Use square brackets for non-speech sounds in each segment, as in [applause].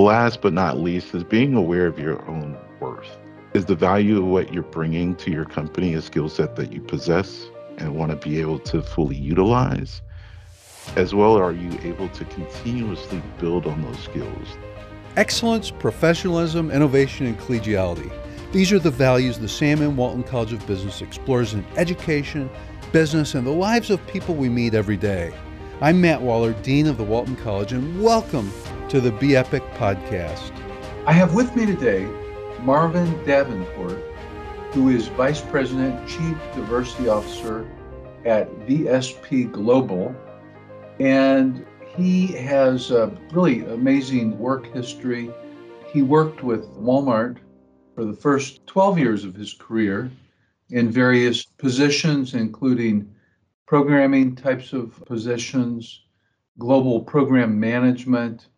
last but not least is being aware of your own worth. Is the value of what you're bringing to your company a skill set that you possess and want to be able to fully utilize? As well, are you able to continuously build on those skills? Excellence, professionalism, innovation, and collegiality. These are the values the Sam M. Walton College of Business explores in education, business, and the lives of people we meet every day. I'm Matt Waller, Dean of the Walton College, and welcome to the Be Epic podcast. I have with me today Marvin Davenport, who is Vice President, Chief Diversity Officer at VSP Global. And he has a really amazing work history. He worked with Walmart for the first 12 years of his career in various positions, including programming types of positions, global program management,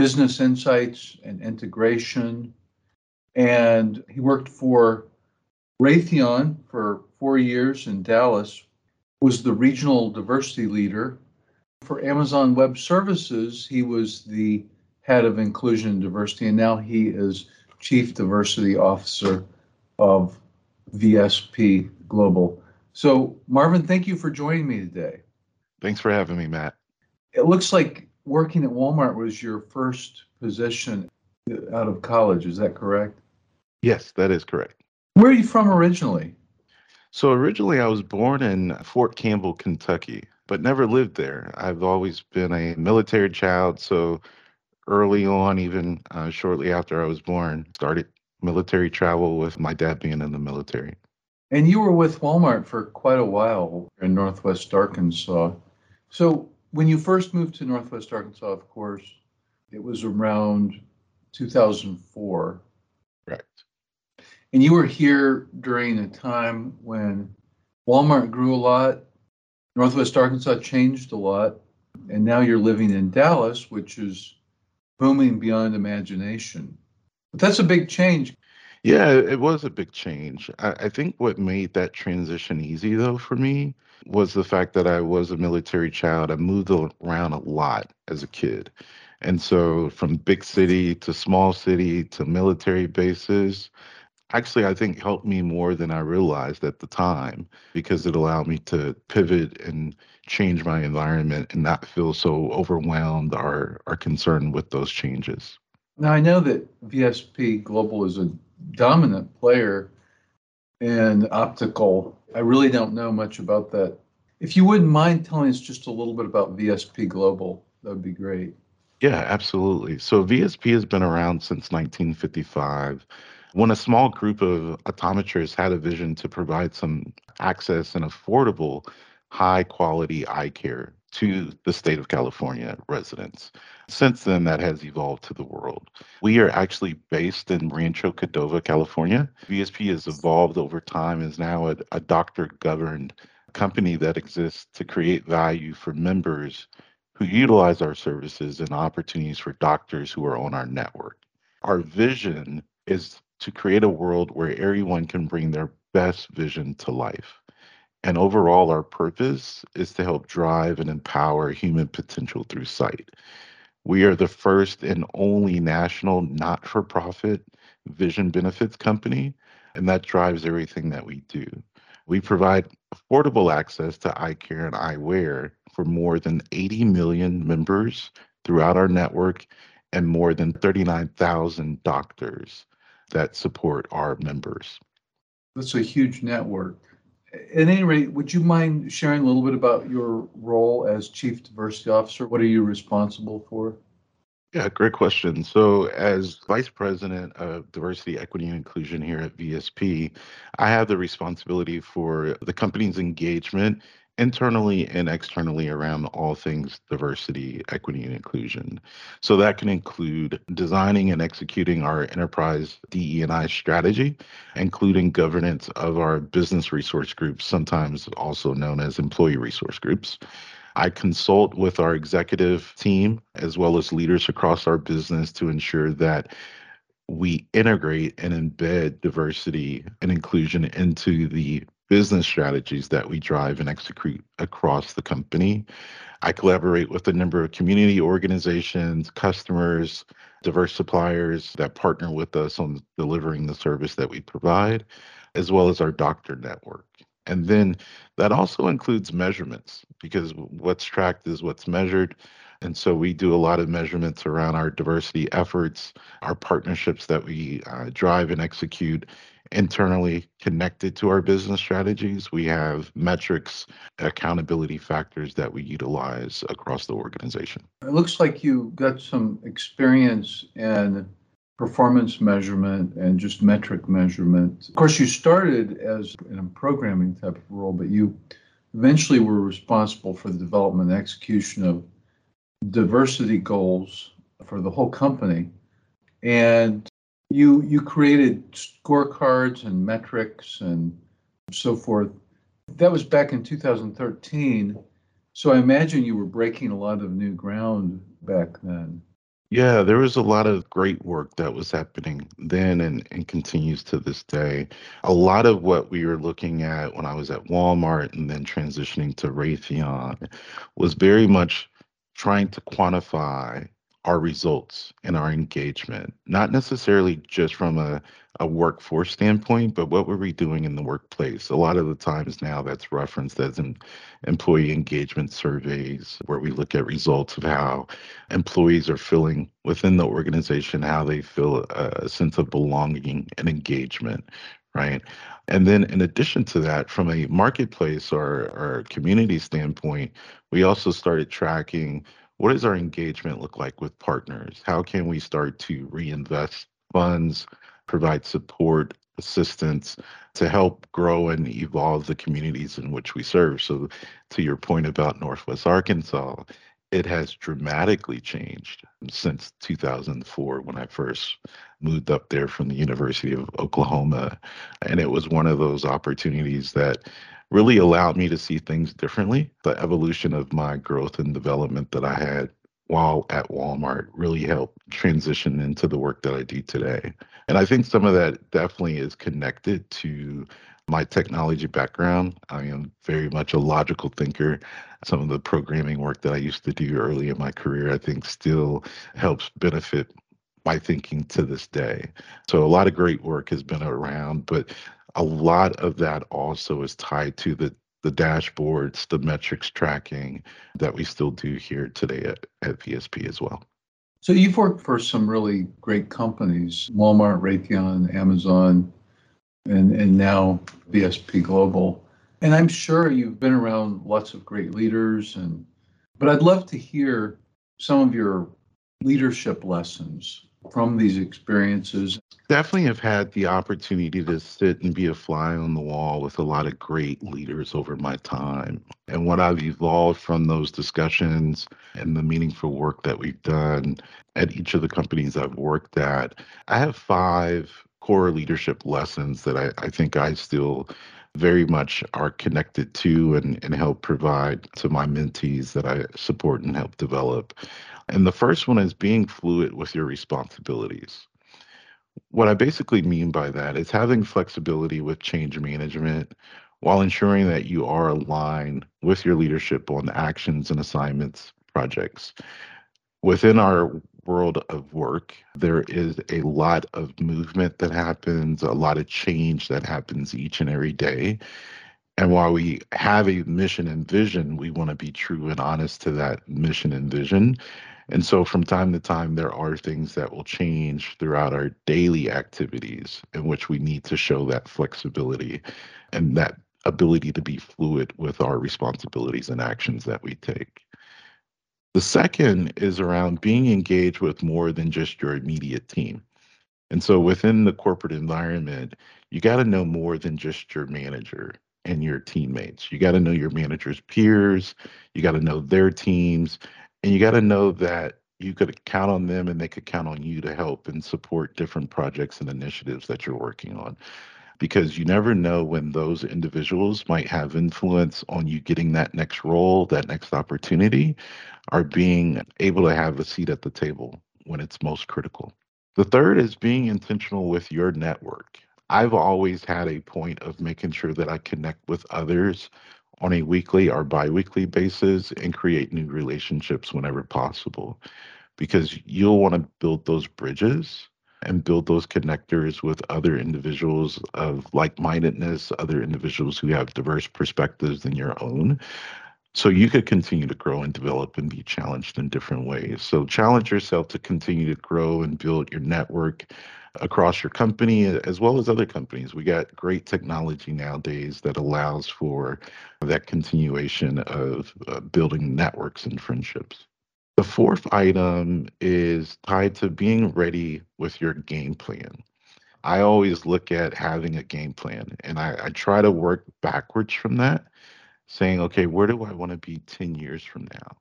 business insights and integration, and he worked for Raytheon for four years in Dallas, was the regional diversity leader. For Amazon Web Services, he was the head of inclusion and diversity, and now he is chief diversity officer of VSP Global. So, Marvin, thank you for joining me today. Thanks for having me, Matt. It looks like working at Walmart was your first position out of college. Is that correct? Yes, that is correct. Where are you from originally? So originally I was born in Fort Campbell, Kentucky, but never lived there. I've always been a military child, so early on, even uh, shortly after I was born, started military travel with my dad being in the military. And you were with Walmart for quite a while in Northwest Arkansas. So when you first moved to Northwest Arkansas, of course, it was around 2004. Correct. And you were here during a time when Walmart grew a lot, Northwest Arkansas changed a lot, and now you're living in Dallas, which is booming beyond imagination. But that's a big change. Yeah, it was a big change. I, I think what made that transition easy, though, for me was the fact that I was a military child. I moved around a lot as a kid. And so from big city to small city to military bases, actually I think helped me more than I realized at the time because it allowed me to pivot and change my environment and not feel so overwhelmed or, or concerned with those changes. Now I know that VSP Global is a dominant player in optical. I really don't know much about that. If you wouldn't mind telling us just a little bit about VSP Global, that would be great. Yeah, absolutely. So VSP has been around since 1955 when a small group of optometrists had a vision to provide some access and affordable, high quality eye care to the state of California residents. Since then, that has evolved to the world. We are actually based in Rancho Cordova, California. VSP has evolved over time, is now a, a doctor governed company that exists to create value for members who utilize our services and opportunities for doctors who are on our network. Our vision is to create a world where everyone can bring their best vision to life. And overall, our purpose is to help drive and empower human potential through sight. We are the first and only national not for profit vision benefits company, and that drives everything that we do. We provide affordable access to eye care and eyewear for more than 80 million members throughout our network and more than 39,000 doctors that support our members. That's a huge network. At any rate, would you mind sharing a little bit about your role as Chief Diversity Officer? What are you responsible for? Yeah, great question. So, as Vice President of Diversity, Equity, and Inclusion here at VSP, I have the responsibility for the company's engagement internally and externally around all things diversity, equity, and inclusion. So that can include designing and executing our enterprise DE&I strategy, including governance of our business resource groups, sometimes also known as employee resource groups. I consult with our executive team as well as leaders across our business to ensure that we integrate and embed diversity and inclusion into the business strategies that we drive and execute across the company. I collaborate with a number of community organizations, customers, diverse suppliers that partner with us on delivering the service that we provide, as well as our doctor network. And then that also includes measurements because what's tracked is what's measured. And so we do a lot of measurements around our diversity efforts, our partnerships that we uh, drive and execute internally connected to our business strategies. We have metrics, accountability factors that we utilize across the organization. It looks like you got some experience in performance measurement and just metric measurement. Of course, you started as in a programming type of role, but you eventually were responsible for the development and execution of diversity goals for the whole company. And you you created scorecards and metrics and so forth. That was back in 2013. So I imagine you were breaking a lot of new ground back then. Yeah, there was a lot of great work that was happening then and, and continues to this day. A lot of what we were looking at when I was at Walmart and then transitioning to Raytheon was very much trying to quantify our results and our engagement, not necessarily just from a, a workforce standpoint, but what were we doing in the workplace? A lot of the times now that's referenced as in employee engagement surveys, where we look at results of how employees are feeling within the organization, how they feel uh, a sense of belonging and engagement, right? And then, in addition to that, from a marketplace or, or community standpoint, we also started tracking what does our engagement look like with partners? How can we start to reinvest funds, provide support, assistance to help grow and evolve the communities in which we serve? So, to your point about Northwest Arkansas, it has dramatically changed since 2004 when I first moved up there from the University of Oklahoma. And it was one of those opportunities that really allowed me to see things differently. The evolution of my growth and development that I had while at Walmart really helped transition into the work that I do today. And I think some of that definitely is connected to my technology background. I am very much a logical thinker. Some of the programming work that I used to do early in my career, I think, still helps benefit my thinking to this day. So a lot of great work has been around, but a lot of that also is tied to the the dashboards, the metrics tracking that we still do here today at, at VSP as well. So you've worked for some really great companies, Walmart, Raytheon, Amazon, and, and now VSP Global. And I'm sure you've been around lots of great leaders and but I'd love to hear some of your leadership lessons from these experiences definitely have had the opportunity to sit and be a fly on the wall with a lot of great leaders over my time. And what I've evolved from those discussions and the meaningful work that we've done at each of the companies I've worked at, I have five core leadership lessons that I, I think I still very much are connected to and, and help provide to my mentees that I support and help develop. And the first one is being fluid with your responsibilities what I basically mean by that is having flexibility with change management while ensuring that you are aligned with your leadership on actions and assignments, projects. Within our world of work, there is a lot of movement that happens, a lot of change that happens each and every day. And while we have a mission and vision, we want to be true and honest to that mission and vision and so from time to time, there are things that will change throughout our daily activities in which we need to show that flexibility and that ability to be fluid with our responsibilities and actions that we take. The second is around being engaged with more than just your immediate team. And so within the corporate environment, you got to know more than just your manager and your teammates. You got to know your manager's peers, you got to know their teams, and you got to know that you could count on them and they could count on you to help and support different projects and initiatives that you're working on because you never know when those individuals might have influence on you getting that next role that next opportunity or being able to have a seat at the table when it's most critical. The third is being intentional with your network. I've always had a point of making sure that i connect with others on a weekly or biweekly basis and create new relationships whenever possible because you'll want to build those bridges and build those connectors with other individuals of like mindedness, other individuals who have diverse perspectives than your own. So you could continue to grow and develop and be challenged in different ways. So challenge yourself to continue to grow and build your network across your company as well as other companies. We got great technology nowadays that allows for that continuation of uh, building networks and friendships. The fourth item is tied to being ready with your game plan. I always look at having a game plan and I, I try to work backwards from that, saying, okay, where do I want to be 10 years from now?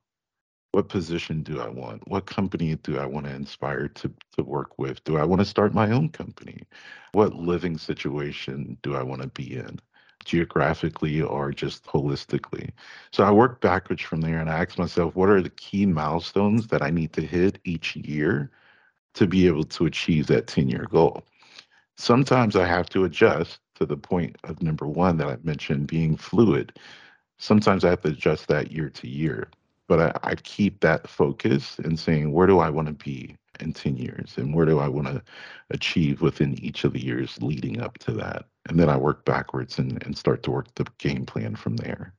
What position do I want? What company do I want to inspire to, to work with? Do I want to start my own company? What living situation do I want to be in? Geographically or just holistically. So I work backwards from there and I ask myself, what are the key milestones that I need to hit each year to be able to achieve that 10 year goal? Sometimes I have to adjust to the point of number one that I mentioned being fluid. Sometimes I have to adjust that year to year, but I, I keep that focus and saying, where do I want to be in 10 years and where do I want to achieve within each of the years leading up to that? And then I work backwards and, and start to work the game plan from there.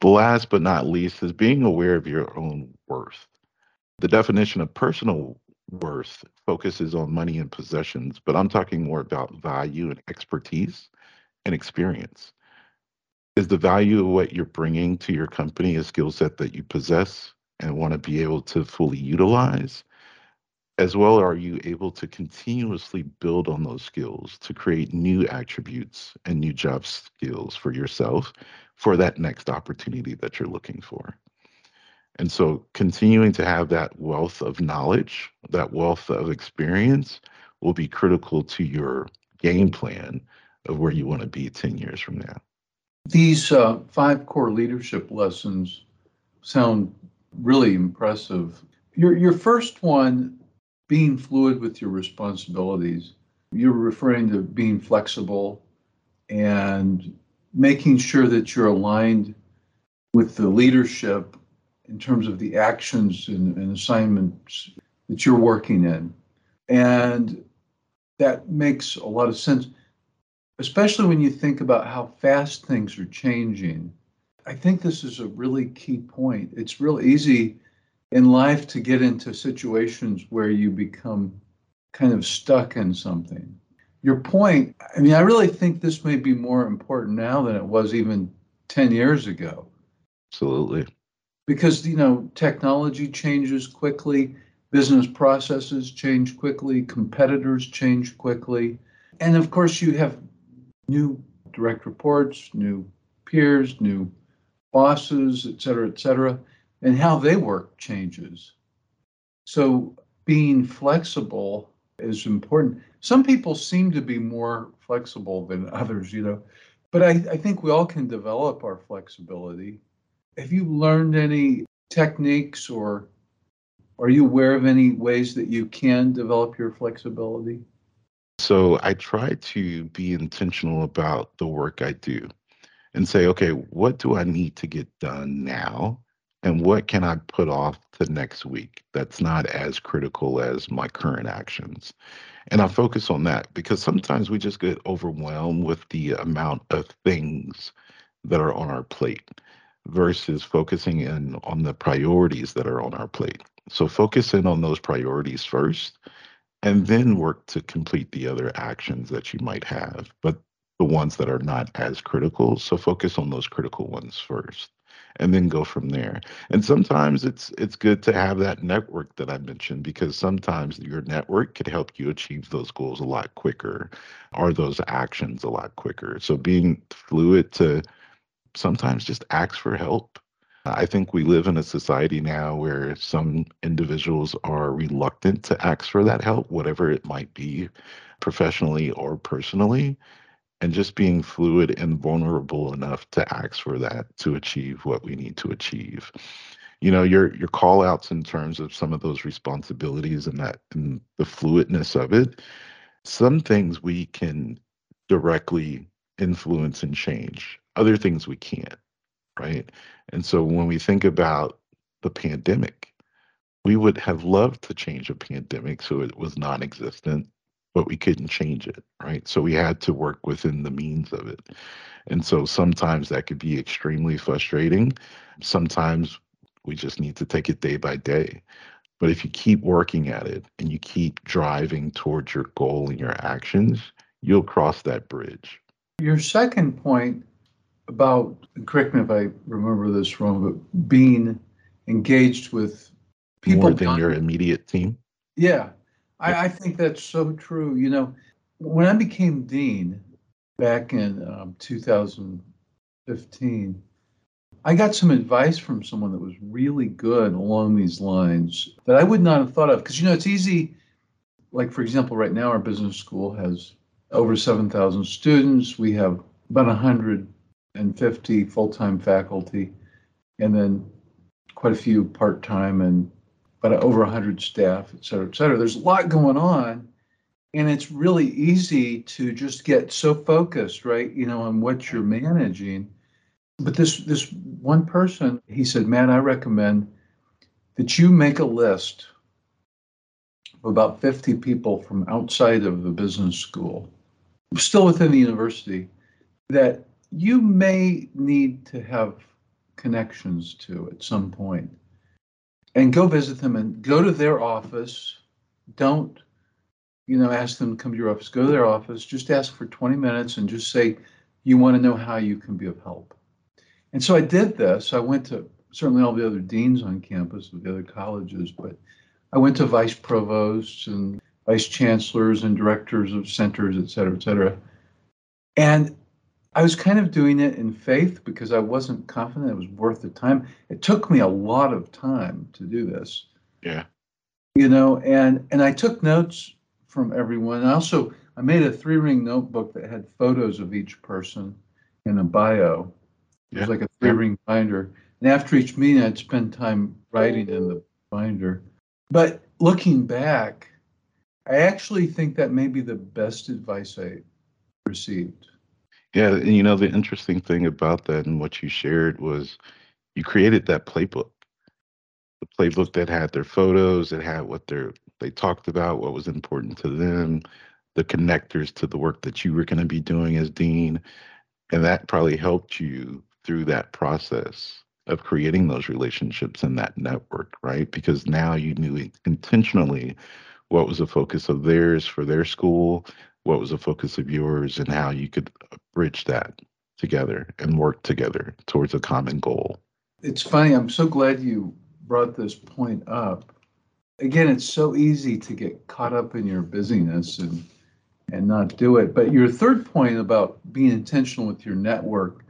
The last but not least is being aware of your own worth. The definition of personal worth focuses on money and possessions, but I'm talking more about value and expertise and experience. Is the value of what you're bringing to your company a skill set that you possess and want to be able to fully utilize? As well are you able to continuously build on those skills to create new attributes and new job skills for yourself for that next opportunity that you're looking for? And so continuing to have that wealth of knowledge that wealth of experience will be critical to your game plan of where you want to be 10 years from now. These uh, five core leadership lessons sound really impressive. Your, your first one being fluid with your responsibilities. You're referring to being flexible and making sure that you're aligned with the leadership in terms of the actions and, and assignments that you're working in. And that makes a lot of sense, especially when you think about how fast things are changing. I think this is a really key point. It's real easy in life to get into situations where you become kind of stuck in something. Your point, I mean, I really think this may be more important now than it was even 10 years ago. Absolutely. Because, you know, technology changes quickly, business processes change quickly, competitors change quickly. And of course, you have new direct reports, new peers, new bosses, et cetera, et cetera and how they work changes. So being flexible is important. Some people seem to be more flexible than [laughs] others, you know, but I, I think we all can develop our flexibility. Have you learned any techniques or are you aware of any ways that you can develop your flexibility? So I try to be intentional about the work I do and say, okay, what do I need to get done now? And what can I put off to next week that's not as critical as my current actions? And I focus on that because sometimes we just get overwhelmed with the amount of things that are on our plate versus focusing in on the priorities that are on our plate. So focus in on those priorities first and then work to complete the other actions that you might have, but the ones that are not as critical. So focus on those critical ones first and then go from there. And sometimes it's it's good to have that network that I mentioned because sometimes your network could help you achieve those goals a lot quicker or those actions a lot quicker. So being fluid to sometimes just ask for help. I think we live in a society now where some individuals are reluctant to ask for that help, whatever it might be, professionally or personally and just being fluid and vulnerable enough to ask for that to achieve what we need to achieve. You know your your call outs in terms of some of those responsibilities and that and the fluidness of it some things we can directly influence and change. Other things we can't right? And so when we think about the pandemic We would have loved to change a pandemic so it was non existent, but we couldn't change it, right? So we had to work within the means of it. And so sometimes that could be extremely frustrating. Sometimes we just need to take it day by day. But if you keep working at it and you keep driving towards your goal and your actions, you'll cross that bridge. Your second point about, correct me if I remember this wrong, but being engaged with people more than your immediate team. Yeah, I, I, think that's so true. You know, when I became dean back in um, 2015, I got some advice from someone that was really good along these lines that I would not have thought of. Because, you know, it's easy. Like, for example, right now our business school has over 7,000 students. We have about 150 full time faculty, and then quite a few part time and about over 100 staff, et cetera, et cetera. There's a lot going on. And it's really easy to just get so focused, right? You know, on what you're managing. But this this one person, he said, "Man, I recommend that you make a list of about 50 people from outside of the business school, still within the university, that you may need to have connections to at some point and go visit them and go to their office. Don't, you know, ask them to come to your office. Go to their office. Just ask for 20 minutes and just say, you want to know how you can be of help. And so I did this. I went to certainly all the other deans on campus of the other colleges, but I went to vice provosts and vice chancellors and directors of centers, et cetera, et cetera. And I was kind of doing it in faith because I wasn't confident it was worth the time. It took me a lot of time to do this. Yeah. You know, and and I took notes from everyone. I also I made a three ring notebook that had photos of each person in a bio. It was like a three ring binder. And after each meeting, I'd spend time writing in the binder. But looking back, I actually think that may be the best advice I received. Yeah, and you know the interesting thing about that and what you shared was you created that playbook. The playbook that had their photos, it had what they they talked about, what was important to them, the connectors to the work that you were going to be doing as dean, and that probably helped you through that process of creating those relationships and that network, right? Because now you knew intentionally what was the focus of theirs for their school what was the focus of yours and how you could bridge that together and work together towards a common goal. It's funny. I'm so glad you brought this point up. Again, it's so easy to get caught up in your busyness and and not do it. But your third point about being intentional with your network,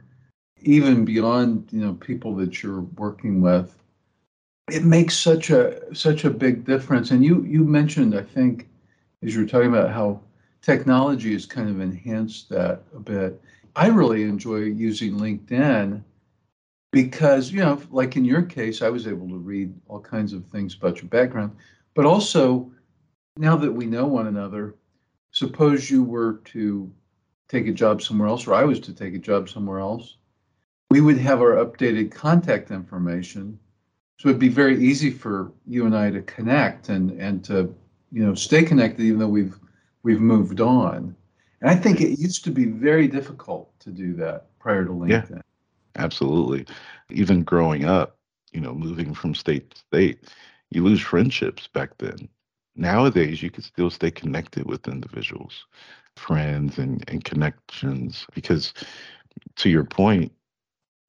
even beyond you know people that you're working with, it makes such a such a big difference. And you you mentioned, I think, as you were talking about how technology has kind of enhanced that a bit. I really enjoy using LinkedIn because, you know, like in your case, I was able to read all kinds of things about your background, but also now that we know one another, suppose you were to take a job somewhere else, or I was to take a job somewhere else, we would have our updated contact information. So it'd be very easy for you and I to connect and and to you know stay connected, even though we've we've moved on. And I think it used to be very difficult to do that prior to LinkedIn. Yeah, absolutely. Even growing up, you know, moving from state to state, you lose friendships back then. Nowadays, you can still stay connected with individuals, friends, and, and connections because, to your point,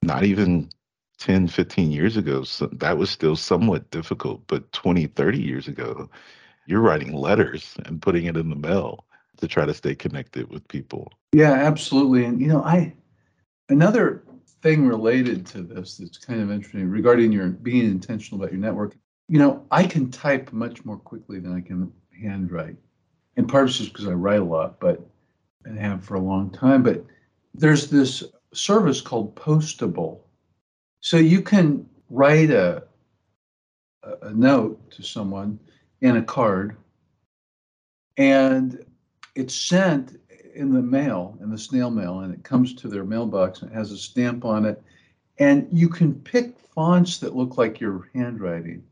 not even 10, 15 years ago, so that was still somewhat difficult. But 20, 30 years ago, you're writing letters and putting it in the mail to try to stay connected with people. Yeah, absolutely. And you know, I another thing related to this that's kind of interesting regarding your being intentional about your network. You know, I can type much more quickly than I can handwrite. And part of it's just because I write a lot, but and have for a long time. But there's this service called Postable. So you can write a a note to someone in a card and it's sent in the mail in the snail mail and it comes to their mailbox and it has a stamp on it and you can pick fonts that look like your handwriting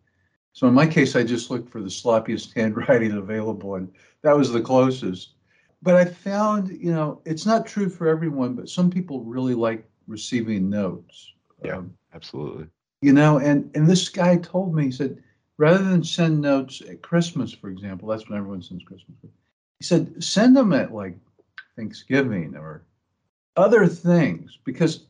So in my case, I just looked for the sloppiest [laughs] handwriting available, and that was the closest. But I found, you know, it's not true for everyone, but some people really like receiving notes. Yeah, um, absolutely. You know, and and this guy told me, he said, rather than send notes at Christmas, for example, that's when everyone sends Christmas. He said, send them at like Thanksgiving or other things because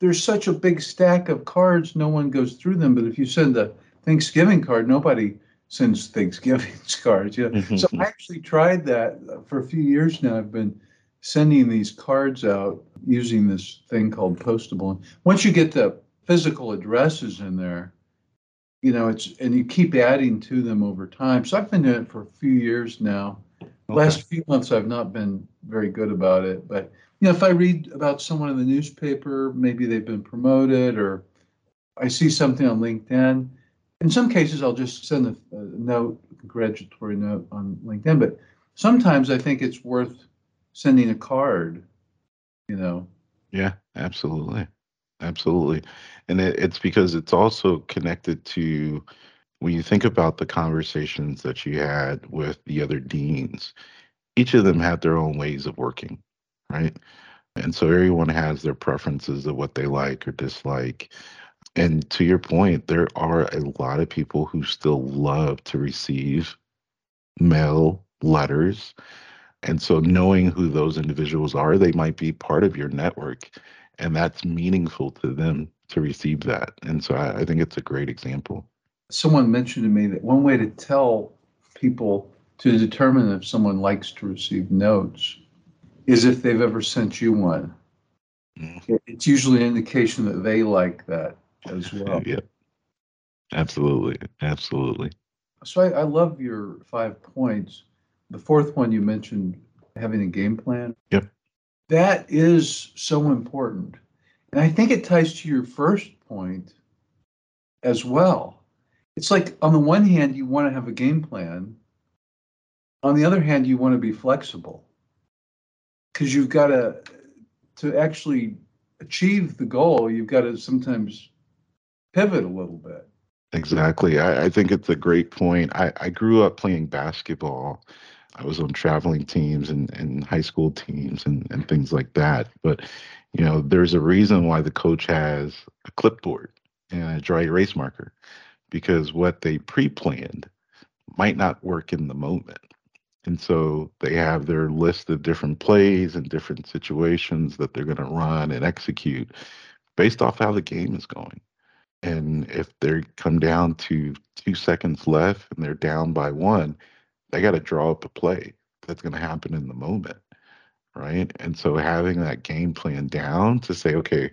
there's such a big stack of cards, no one goes through them. But if you send a Thanksgiving card, nobody sends Thanksgiving [laughs] cards. Yeah. so I [laughs] actually tried that uh, for a few years now. I've been sending these cards out using this thing called Postable. Once you get the physical addresses in there, you know, it's and you keep adding to them over time. So I've been doing it for a few years now. Okay. Last few months I've not been very good about it, but you know, if I read about someone in the newspaper, maybe they've been promoted, or I see something on LinkedIn. In some cases, I'll just send a, a note, a congratulatory note on LinkedIn. But sometimes I think it's worth sending a card. You know. Yeah, absolutely, absolutely, and it, it's because it's also connected to when you think about the conversations that you had with the other deans. Each of them had their own ways of working right? And so everyone has their preferences of what they like or dislike. And to your point, there are a lot of people who still love to receive mail letters. And so knowing who those individuals are, they might be part of your network. And that's meaningful to them to receive that. And so I, I think it's a great example. Someone mentioned to me that one way to tell people to determine if someone likes to receive notes is if they've ever sent you one. Mm-hmm. It's usually an indication that they like that as [laughs] well. yeah. Absolutely. Absolutely. So I, I love your five points. The fourth one you mentioned having a game plan. Yep. That is so important. And I think it ties to your first point as well. It's like on the one hand, you want to have a game plan. On the other hand, you want to be flexible because you've got to to actually achieve the goal you've got to sometimes pivot a little bit exactly i, I think it's a great point I, I grew up playing basketball i was on traveling teams and, and high school teams and, and things like that but you know there's a reason why the coach has a clipboard and a dry erase marker because what they pre-planned might not work in the moment and so they have their list of different plays and different situations that they're going to run and execute based off how the game is going. And if they come down to two seconds left and they're down by one, they got to draw up a play that's going to happen in the moment. Right. And so having that game plan down to say, okay,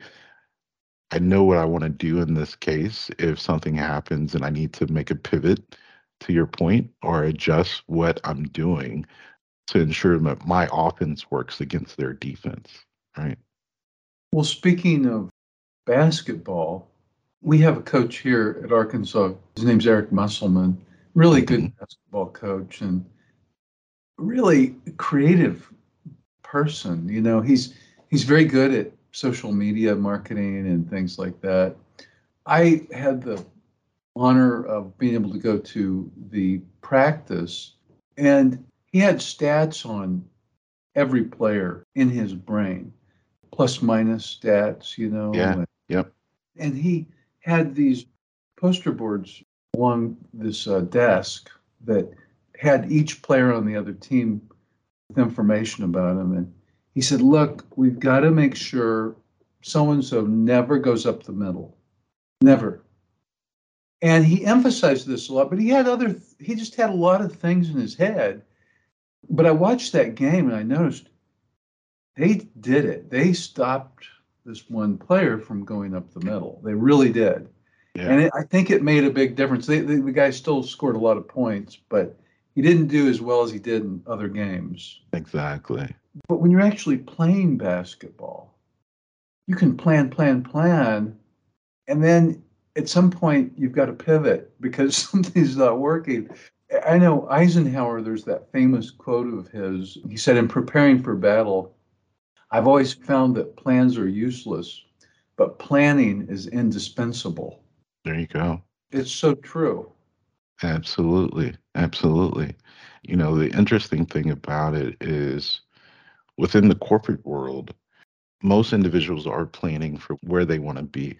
I know what I want to do in this case if something happens and I need to make a pivot to your point, or adjust what I'm doing to ensure that my offense works against their defense. Right. Well, speaking of basketball, we have a coach here at Arkansas. His name's Eric Musselman, really good basketball coach and really creative person. You know, he's he's very good at social media marketing and things like that. I had the honor of being able to go to the practice, and he had stats on every player in his brain, plus minus stats, you know. Yeah. And, yep. And he had these poster boards along this uh, desk that had each player on the other team with information about him. And he said, Look, we've got to make sure so and so never goes up the middle. Never. And he emphasized this a lot, but he had other, he just had a lot of things in his head. But I watched that game and I noticed they did it. They stopped this one player from going up the middle. They really did. Yeah. And it, I think it made a big difference. They, they, the guy still scored a lot of points, but he didn't do as well as he did in other games. Exactly. But when you're actually playing basketball, you can plan, plan, plan, and then at some point you've got to pivot [laughs] because something's not working. I know Eisenhower, there's that famous quote of his. He said, In preparing for battle, I've always found that plans are useless, but planning is indispensable. There you go. It's so true. Absolutely. Absolutely. You know, the interesting thing about it is within the corporate world, most individuals are planning for where they want to be,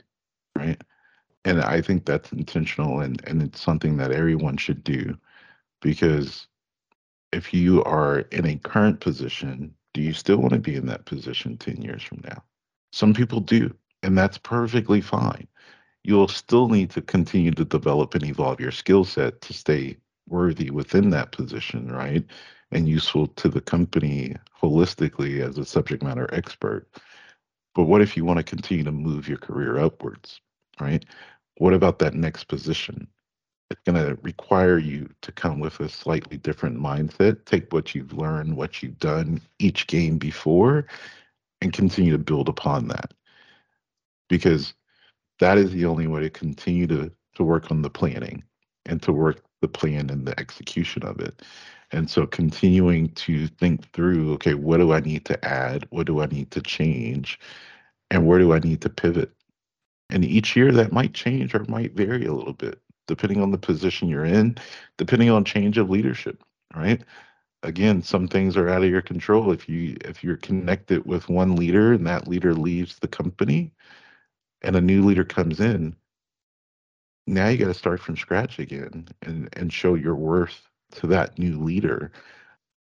right? And I think that's intentional and, and it's something that everyone should do because if you are in a current position, do you still want to be in that position 10 years from now? Some people do, and that's perfectly fine. You'll still need to continue to develop and evolve your skill set to stay worthy within that position, right? And useful to the company holistically as a subject matter expert. But what if you want to continue to move your career upwards, right? What about that next position? It's going to require you to come with a slightly different mindset, take what you've learned, what you've done each game before, and continue to build upon that. Because that is the only way to continue to, to work on the planning and to work the plan and the execution of it. And so continuing to think through, okay, what do I need to add? What do I need to change? And where do I need to pivot? And each year that might change or might vary a little bit, depending on the position you're in, depending on change of leadership, right? Again, some things are out of your control. If you if you're connected with one leader and that leader leaves the company and a new leader comes in, now you got to start from scratch again and and show your worth to that new leader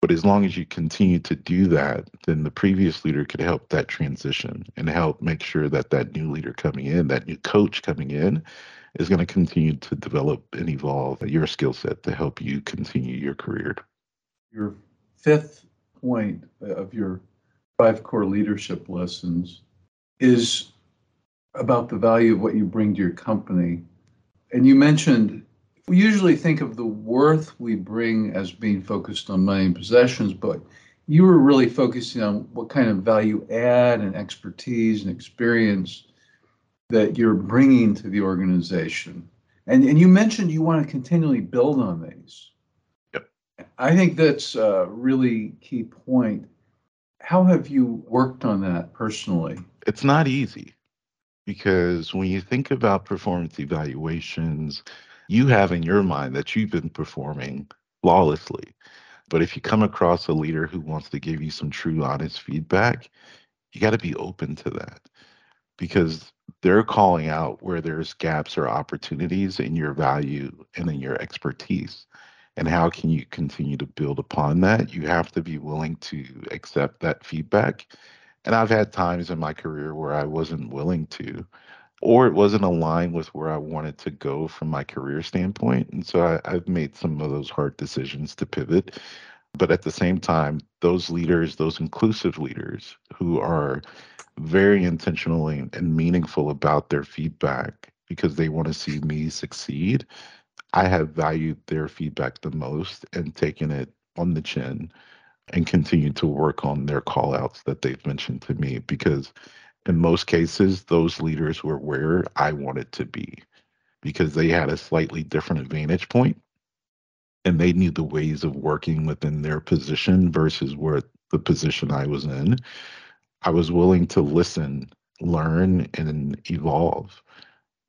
but as long as you continue to do that, then the previous leader could help that transition and help make sure that that new leader coming in, that new coach coming in, is going to continue to develop and evolve your skill set to help you continue your career. Your fifth point uh, of your five core leadership lessons is about the value of what you bring to your company. And you mentioned we usually think of the worth we bring as being focused on money and possessions, but you were really focusing on what kind of value add and expertise and experience that you're bringing to the organization. And, and you mentioned you want to continually build on these. Yep. I think that's a really key point. How have you worked on that personally? It's not easy because when you think about performance evaluations, you have in your mind that you've been performing flawlessly. But if you come across a leader who wants to give you some true, honest feedback, you got to be open to that because they're calling out where there's gaps or opportunities in your value and in your expertise. And how can you continue to build upon that? You have to be willing to accept that feedback. And I've had times in my career where I wasn't willing to or it wasn't aligned with where I wanted to go from my career standpoint. And so I, I've made some of those hard decisions to pivot. But at the same time, those leaders, those inclusive leaders who are very intentional and meaningful about their feedback because they want to see me succeed, I have valued their feedback the most and taken it on the chin and continue to work on their call outs that they've mentioned to me because in most cases, those leaders were where I wanted to be because they had a slightly different vantage point and they knew the ways of working within their position versus where the position I was in. I was willing to listen, learn, and evolve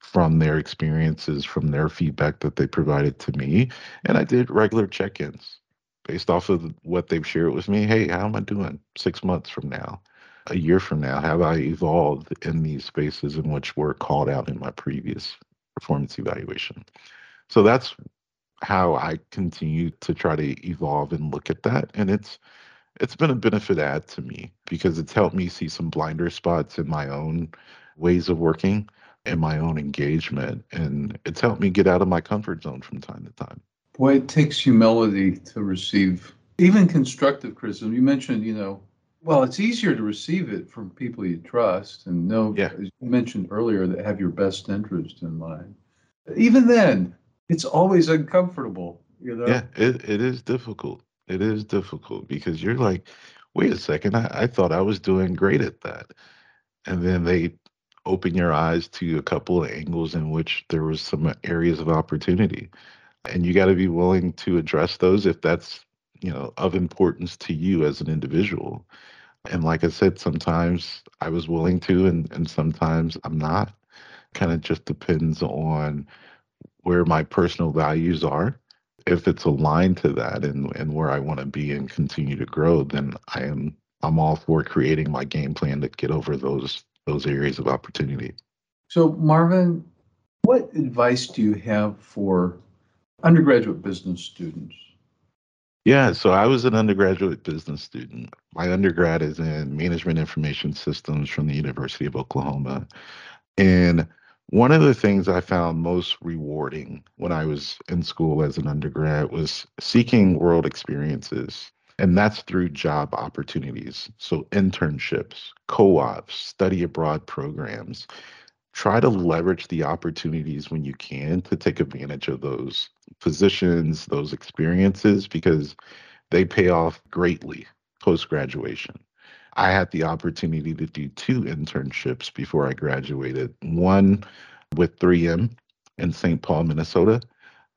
from their experiences, from their feedback that they provided to me. And I did regular check ins based off of what they've shared with me. Hey, how am I doing six months from now? a year from now? Have I evolved in these spaces in which were called out in my previous performance evaluation? So that's how I continue to try to evolve and look at that. And it's it's been a benefit add to me because it's helped me see some blinder spots in my own ways of working and my own engagement. And it's helped me get out of my comfort zone from time to time. Boy, it takes humility to receive even constructive criticism. You mentioned, you know, well, it's easier to receive it from people you trust and know, yeah. as you mentioned earlier, that have your best interest in mind. Even then, it's always uncomfortable, you know? Yeah, it, it is difficult. It is difficult because you're like, wait a second, I, I thought I was doing great at that. And then they open your eyes to a couple of angles in which there was some areas of opportunity. And you got to be willing to address those if that's, you know, of importance to you as an individual. And like I said, sometimes I was willing to, and, and sometimes I'm not. Kind of just depends on where my personal values are. If it's aligned to that and, and where I want to be and continue to grow, then I am I'm all for creating my game plan to get over those those areas of opportunity. So Marvin, what advice do you have for undergraduate business students? Yeah, so I was an undergraduate business student. My undergrad is in management information systems from the University of Oklahoma. And one of the things I found most rewarding when I was in school as an undergrad was seeking world experiences. And that's through job opportunities. So, internships, co ops, study abroad programs. Try to leverage the opportunities when you can to take advantage of those positions, those experiences, because they pay off greatly post graduation. I had the opportunity to do two internships before I graduated one with 3M in St. Paul, Minnesota,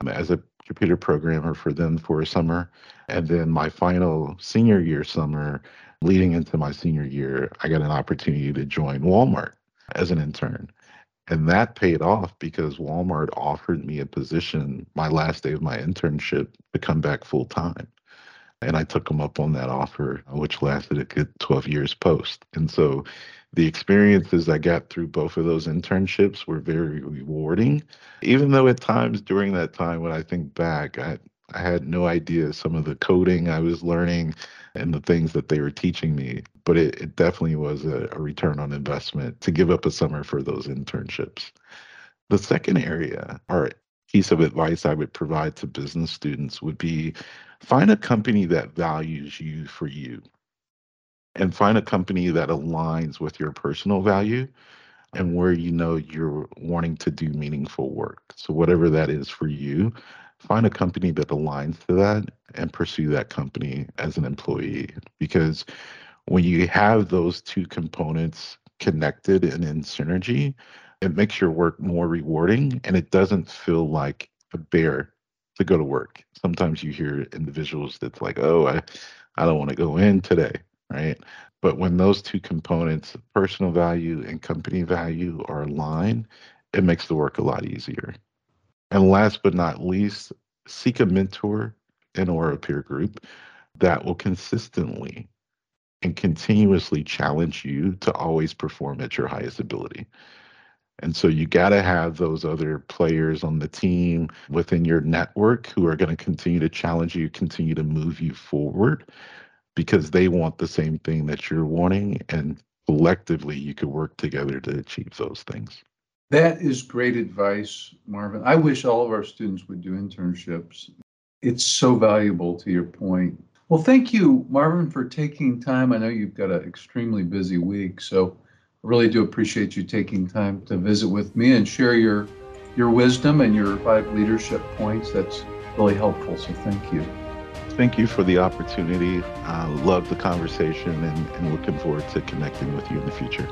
um, as a computer programmer for them for a summer. And then my final senior year summer, leading into my senior year, I got an opportunity to join Walmart as an intern. And that paid off because Walmart offered me a position my last day of my internship to come back full time. And I took them up on that offer, which lasted a good 12 years post. And so the experiences I got through both of those internships were very rewarding, even though at times during that time, when I think back, I, I had no idea some of the coding I was learning and the things that they were teaching me. But it, it definitely was a, a return on investment to give up a summer for those internships. The second area, or piece of advice I would provide to business students would be find a company that values you for you and find a company that aligns with your personal value and where you know you're wanting to do meaningful work. So, whatever that is for you, find a company that aligns to that and pursue that company as an employee. Because when you have those two components connected and in synergy, it makes your work more rewarding and it doesn't feel like a bear to go to work. Sometimes you hear individuals that's like, oh, I, I don't want to go in today, right? But when those two components, personal value and company value, are aligned, it makes the work a lot easier. And last but not least, seek a mentor and or a peer group that will consistently and continuously challenge you to always perform at your highest ability. And so you got to have those other players on the team within your network who are going to continue to challenge you, continue to move you forward because they want the same thing that you're wanting. And collectively, you could work together to achieve those things. That is great advice, Marvin. I wish all of our students would do internships. It's so valuable to your point. Well, thank you, Marvin, for taking time. I know you've got an extremely busy week, so I really do appreciate you taking time to visit with me and share your your wisdom and your five leadership points. That's really helpful. So thank you. Thank you for the opportunity. I love the conversation and, and looking forward to connecting with you in the future.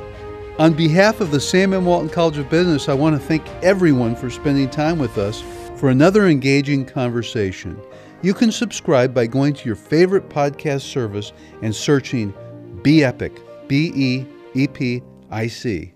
On behalf of the Sam M. Walton College of Business, I want to thank everyone for spending time with us for another engaging conversation. You can subscribe by going to your favorite podcast service and searching Be Epic, B E E P I C.